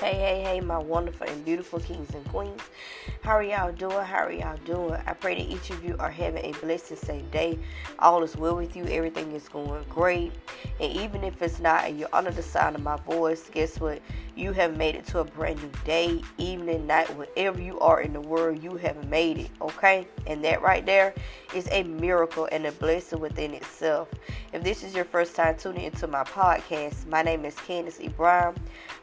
Hey, hey, hey, my wonderful and beautiful kings and queens. How are y'all doing? How are y'all doing? I pray that each of you are having a blessed safe day. All is well with you. Everything is going great. And even if it's not and you're under the sound of my voice, guess what? You have made it to a brand new day, evening, night, wherever you are in the world, you have made it. Okay? And that right there is a miracle and a blessing within itself. If this is your first time tuning into my podcast, my name is Candis C. Brown.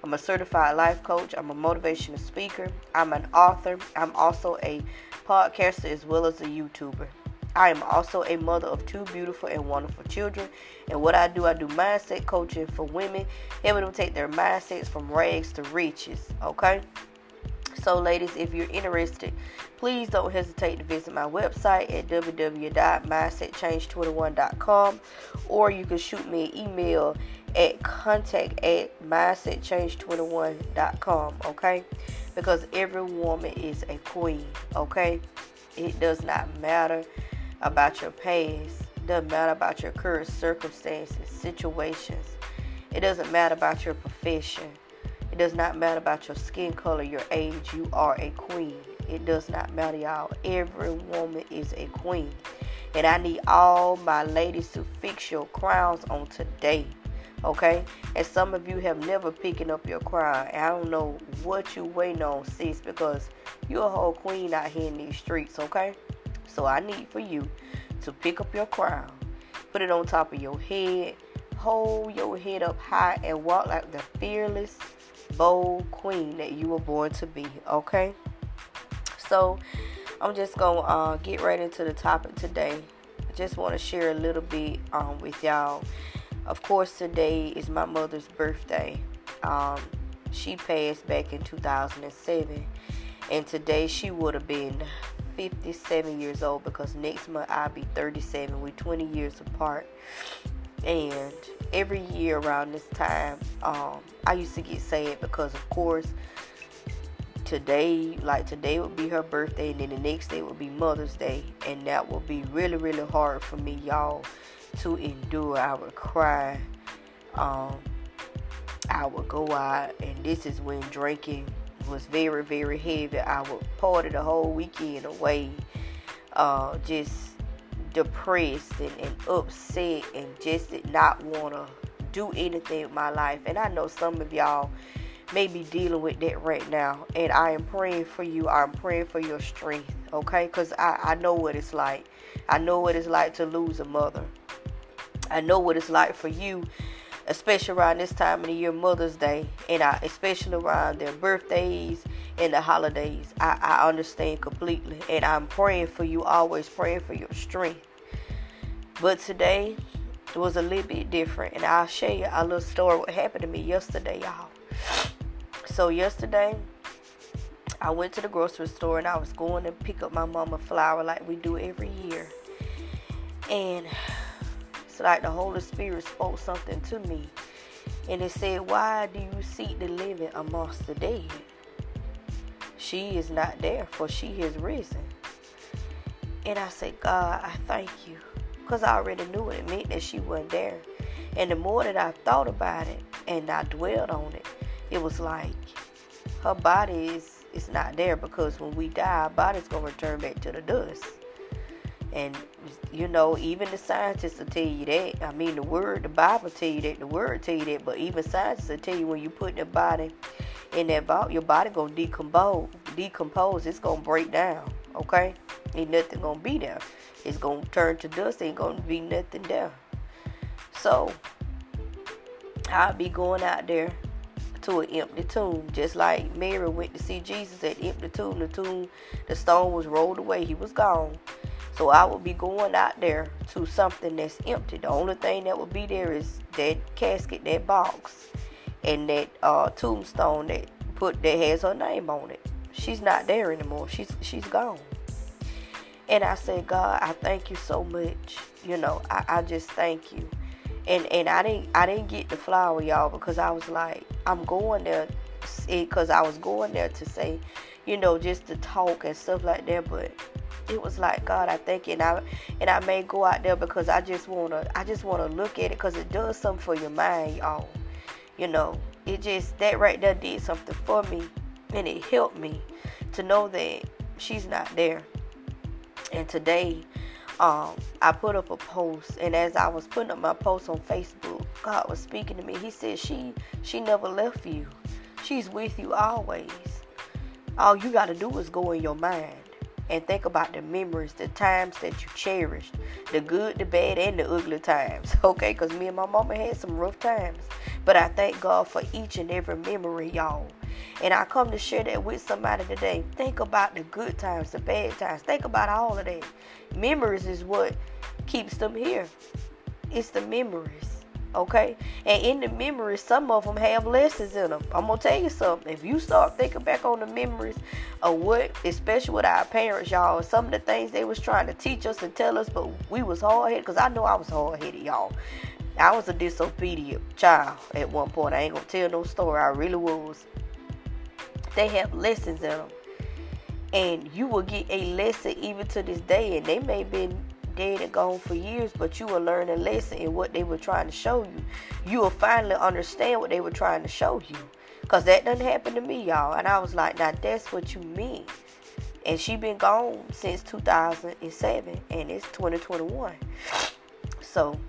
I'm a certified life coach. I'm a motivational speaker. I'm an author. I'm also a podcaster as well as a YouTuber. I am also a mother of two beautiful and wonderful children. And what I do, I do mindset coaching for women, helping them take their mindsets from rags to riches. Okay? So, ladies, if you're interested, please don't hesitate to visit my website at www.mindsetchange21.com or you can shoot me an email at contact at mindsetchange21.com, okay? Because every woman is a queen, okay? It does not matter about your past, doesn't matter about your current circumstances, situations, it doesn't matter about your profession, it does not matter about your skin color, your age, you are a queen. It does not matter, y'all. Every woman is a queen. And I need all my ladies to fix your crowns on today okay? And some of you have never picking up your crown. I don't know what you waiting on, sis, because you're a whole queen out here in these streets, okay? So I need for you to pick up your crown, put it on top of your head, hold your head up high, and walk like the fearless, bold queen that you were born to be, okay? So I'm just gonna uh, get right into the topic today. I just want to share a little bit um, with y'all of course, today is my mother's birthday. Um, she passed back in 2007, and today she would have been 57 years old because next month I'll be 37. We're 20 years apart. And every year around this time, um, I used to get sad because, of course, today, like today would be her birthday, and then the next day would be Mother's Day, and that would be really, really hard for me, y'all to endure. I would cry. Um, I would go out, and this is when drinking was very, very heavy. I would party the whole weekend away, uh, just depressed and, and upset, and just did not want to do anything with my life. And I know some of y'all may be dealing with that right now, and I am praying for you. I'm praying for your strength, okay? Because I, I know what it's like. I know what it's like to lose a mother. I know what it's like for you, especially around this time of the year, Mother's Day, and I, especially around their birthdays and the holidays. I, I understand completely, and I'm praying for you, always praying for your strength. But today it was a little bit different, and I'll share you a little story what happened to me yesterday, y'all. So yesterday. I went to the grocery store and I was going to pick up my mama flower like we do every year. And it's like the Holy Spirit spoke something to me. And it said, Why do you seek the living amongst the dead? She is not there, for she has risen. And I said, God, I thank you. Because I already knew what it meant that she wasn't there. And the more that I thought about it and I dwelled on it, it was like her body is, is not there because when we die, our body's going to return back to the dust. And you know, even the scientists will tell you that. I mean, the word, the Bible tell you that. The word tell you that. But even scientists will tell you when you put your body in that vault, your body gonna decompose. Decompose. It's gonna break down. Okay, ain't nothing gonna be there. It's gonna turn to dust. Ain't gonna be nothing there. So I'll be going out there to an empty tomb, just like Mary went to see Jesus at empty tomb. The tomb, the stone was rolled away. He was gone. So I will be going out there to something that's empty. The only thing that will be there is that casket, that box, and that uh, tombstone that put that has her name on it. She's not there anymore. She's she's gone. And I said, God, I thank you so much. You know, I, I just thank you. And and I didn't I didn't get the flower, y'all, because I was like, I'm going there because I was going there to say, you know, just to talk and stuff like that. But it was like God, I thank you, and I and I may go out there because I just wanna I just wanna look at it because it does something for your mind, y'all. You know, it just that right there did something for me and it helped me to know that she's not there. And today, um, I put up a post, and as I was putting up my post on Facebook, God was speaking to me. He said, "She, she never left you. She's with you always. All you got to do is go in your mind and think about the memories, the times that you cherished, the good, the bad, and the ugly times. Okay, because me and my mama had some rough times, but I thank God for each and every memory, y'all. And I come to share that with somebody today. Think about the good times, the bad times. Think about all of that. Memories is what keeps them here. It's the memories. Okay? And in the memories, some of them have lessons in them. I'm going to tell you something. If you start thinking back on the memories of what, especially with our parents, y'all, some of the things they was trying to teach us and tell us, but we was hard-headed, because I know I was hard-headed, y'all. I was a disobedient child at one point. I ain't to tell no story. I really was they have lessons in them. And you will get a lesson even to this day. And they may have been dead and gone for years, but you will learn a lesson in what they were trying to show you. You will finally understand what they were trying to show you. Because that doesn't happen to me, y'all. And I was like, now that's what you mean. And she been gone since 2007 and it's 2021. So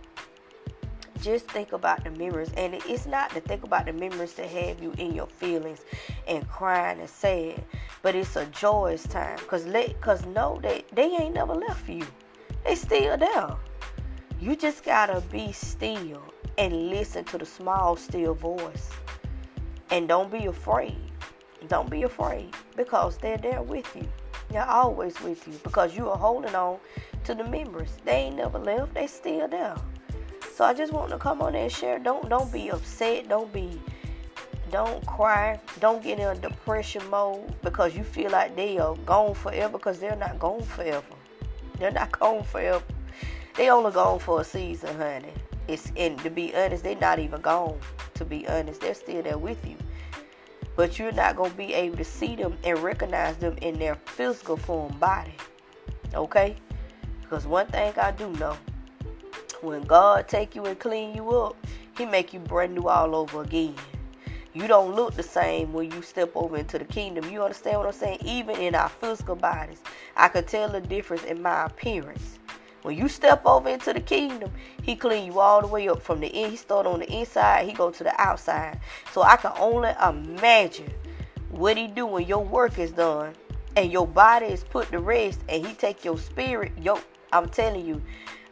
just think about the memories. And it's not to think about the memories to have you in your feelings and crying and sad but it's a joyous time. Because let, because know that they ain't never left you. They still there. You just gotta be still and listen to the small still voice. And don't be afraid. Don't be afraid because they're there with you. They're always with you because you are holding on to the memories. They ain't never left. They still there so I just want to come on and share. Don't don't be upset. Don't be don't cry. Don't get in a depression mode because you feel like they are gone forever because they're not gone forever. They're not gone forever. They only gone for a season, honey. It's and to be honest, they're not even gone. To be honest, they're still there with you. But you're not gonna be able to see them and recognize them in their physical form body. Okay? Because one thing I do know, when God take you and clean you up, He make you brand new all over again. You don't look the same when you step over into the kingdom. You understand what I'm saying? Even in our physical bodies, I could tell the difference in my appearance. When you step over into the kingdom, he clean you all the way up from the in. He start on the inside, he go to the outside. So I can only imagine what he do when your work is done and your body is put to rest, and he take your spirit. Yo, I'm telling you,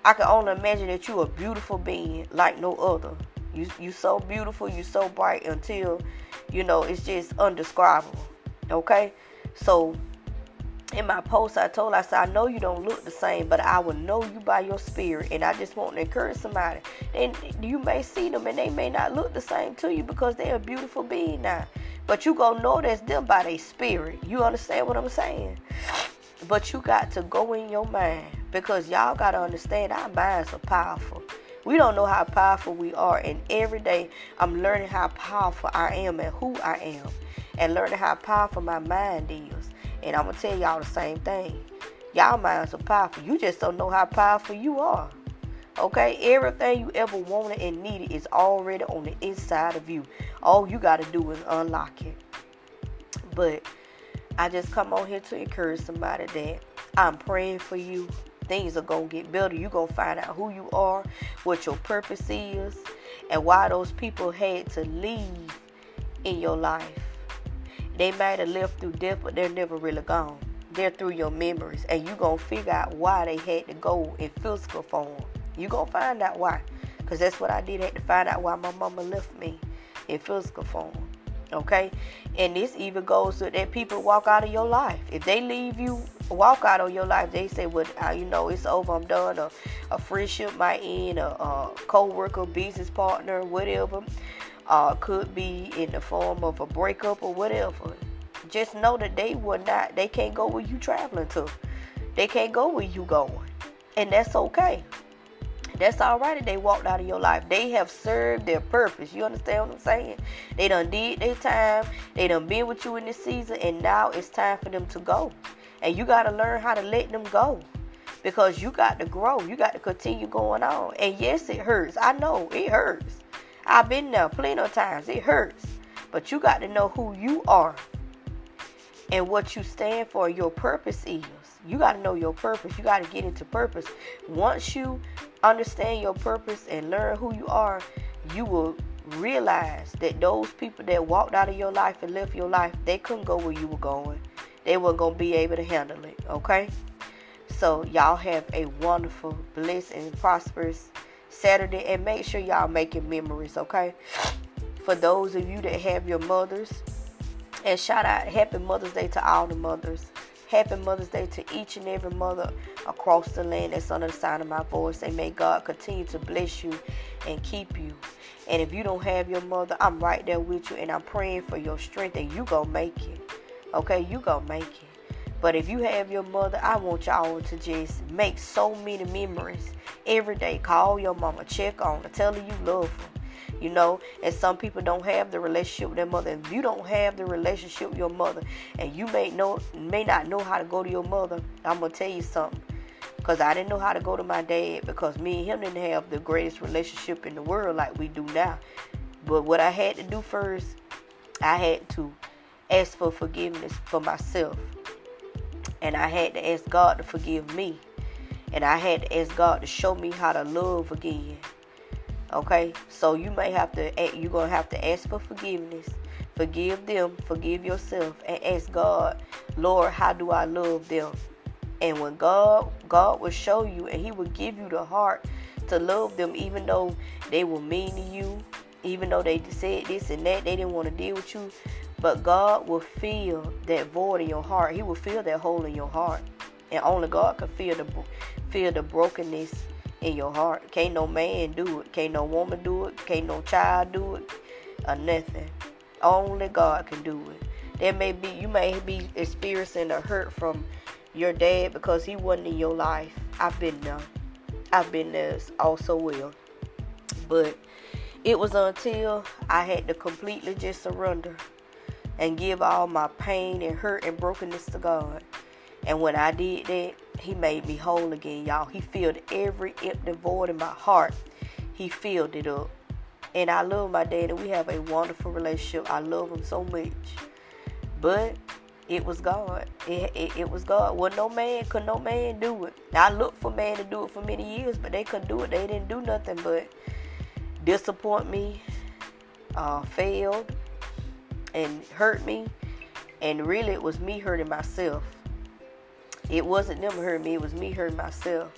I can only imagine that you a beautiful being like no other. You you so beautiful, you so bright until you know it's just undescribable. Okay? So in my post I told I said I know you don't look the same, but I will know you by your spirit. And I just want to encourage somebody. And you may see them and they may not look the same to you because they're a beautiful being now. But you gonna know that's them by their spirit. You understand what I'm saying? But you got to go in your mind because y'all got to understand our minds are powerful. We don't know how powerful we are, and every day I'm learning how powerful I am and who I am, and learning how powerful my mind is. And I'm gonna tell y'all the same thing. Y'all minds are powerful. You just don't know how powerful you are. Okay, everything you ever wanted and needed is already on the inside of you. All you got to do is unlock it. But I just come on here to encourage somebody that I'm praying for you. Things are going to get better. You're going to find out who you are, what your purpose is, and why those people had to leave in your life. They might have left through death, but they're never really gone. They're through your memories, and you're going to figure out why they had to go in physical form. You're going to find out why. Because that's what I did. I had to find out why my mama left me in physical form. Okay? And this even goes to that people walk out of your life. If they leave you, walk out of your life, they say, well, you know, it's over, I'm done. Or a friendship might end, a, a co-worker, business partner, whatever. Uh, could be in the form of a breakup or whatever. Just know that they will not, they can't go where you traveling to. They can't go where you going. And that's okay. That's all right if they walked out of your life. They have served their purpose. You understand what I'm saying? They done did their time. They done been with you in this season, and now it's time for them to go. And you got to learn how to let them go because you got to grow. You got to continue going on. And yes, it hurts. I know it hurts. I've been there plenty of times. It hurts. But you got to know who you are and what you stand for, your purpose is. You got to know your purpose. You got to get into purpose. Once you understand your purpose and learn who you are, you will realize that those people that walked out of your life and left your life, they couldn't go where you were going. They weren't going to be able to handle it, okay? So, y'all have a wonderful, blessed, and prosperous Saturday. And make sure y'all making memories, okay? For those of you that have your mothers, and shout out Happy Mother's Day to all the mothers. Happy Mother's Day to each and every mother across the land that's under the sound of my voice. And may God continue to bless you and keep you. And if you don't have your mother, I'm right there with you and I'm praying for your strength and you gonna make it. Okay, you gonna make it. But if you have your mother, I want y'all to just make so many memories every day. Call your mama, check on her, tell her you love her. You know, and some people don't have the relationship with their mother. If you don't have the relationship with your mother, and you may know may not know how to go to your mother, I'm gonna tell you something. Cause I didn't know how to go to my dad because me and him didn't have the greatest relationship in the world like we do now. But what I had to do first, I had to ask for forgiveness for myself. And I had to ask God to forgive me. And I had to ask God to show me how to love again. Okay? So you may have to you're to have to ask for forgiveness. Forgive them, forgive yourself and ask God, "Lord, how do I love them?" And when God God will show you and he will give you the heart to love them even though they were mean to you, even though they said this and that, they didn't want to deal with you. But God will fill that void in your heart. He will fill that hole in your heart. And only God can fill the fill the brokenness in your heart. Can't no man do it. Can't no woman do it. Can't no child do it. Or nothing. Only God can do it. There may be you may be experiencing a hurt from your dad because he wasn't in your life. I've been there. I've been there also well. But it was until I had to completely just surrender and give all my pain and hurt and brokenness to God. And when I did that, He made me whole again, y'all. He filled every empty void in my heart. He filled it up. And I love my dad, and we have a wonderful relationship. I love him so much. But it was God. It, it, it was God. Well, no man could no man do it. I looked for man to do it for many years, but they couldn't do it. They didn't do nothing but disappoint me, uh, failed, and hurt me. And really, it was me hurting myself. It wasn't them hurting me, it was me hurting myself.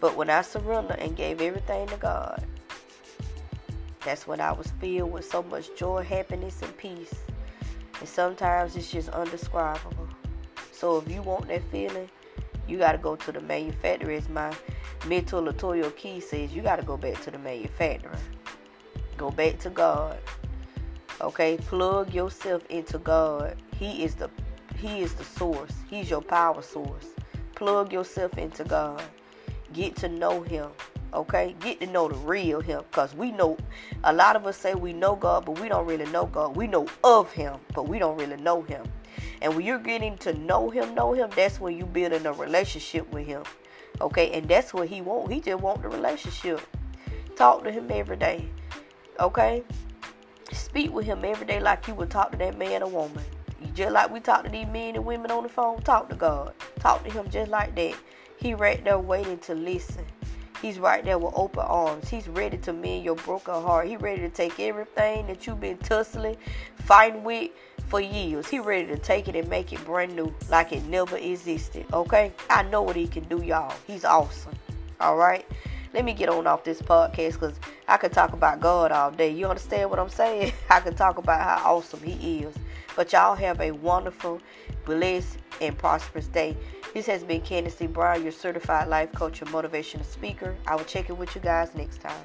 But when I surrendered and gave everything to God, that's when I was filled with so much joy, happiness, and peace. And sometimes it's just undescribable. So if you want that feeling, you got to go to the manufacturer. As my mentor Latoya Okeia says, you got to go back to the manufacturer. Go back to God. Okay, plug yourself into God. He is the He is the source. He's your power source. Plug yourself into God. Get to know Him. Okay, get to know the real Him, cause we know a lot of us say we know God, but we don't really know God. We know of Him, but we don't really know Him. And when you're getting to know Him, know Him, that's when you're building a relationship with Him. Okay, and that's what He want. He just want the relationship. Talk to Him every day. Okay, Speak with him every day like you would talk to that man or woman. Just like we talk to these men and women on the phone, talk to God. Talk to him just like that. He right there waiting to listen. He's right there with open arms. He's ready to mend your broken heart. He ready to take everything that you've been tussling, fighting with for years. He ready to take it and make it brand new, like it never existed. Okay? I know what he can do, y'all. He's awesome. All right? Let me get on off this podcast because I could talk about God all day. You understand what I'm saying? I could talk about how awesome He is. But y'all have a wonderful, blessed, and prosperous day. This has been Candis C. Brown, your certified life coach and motivational speaker. I will check in with you guys next time.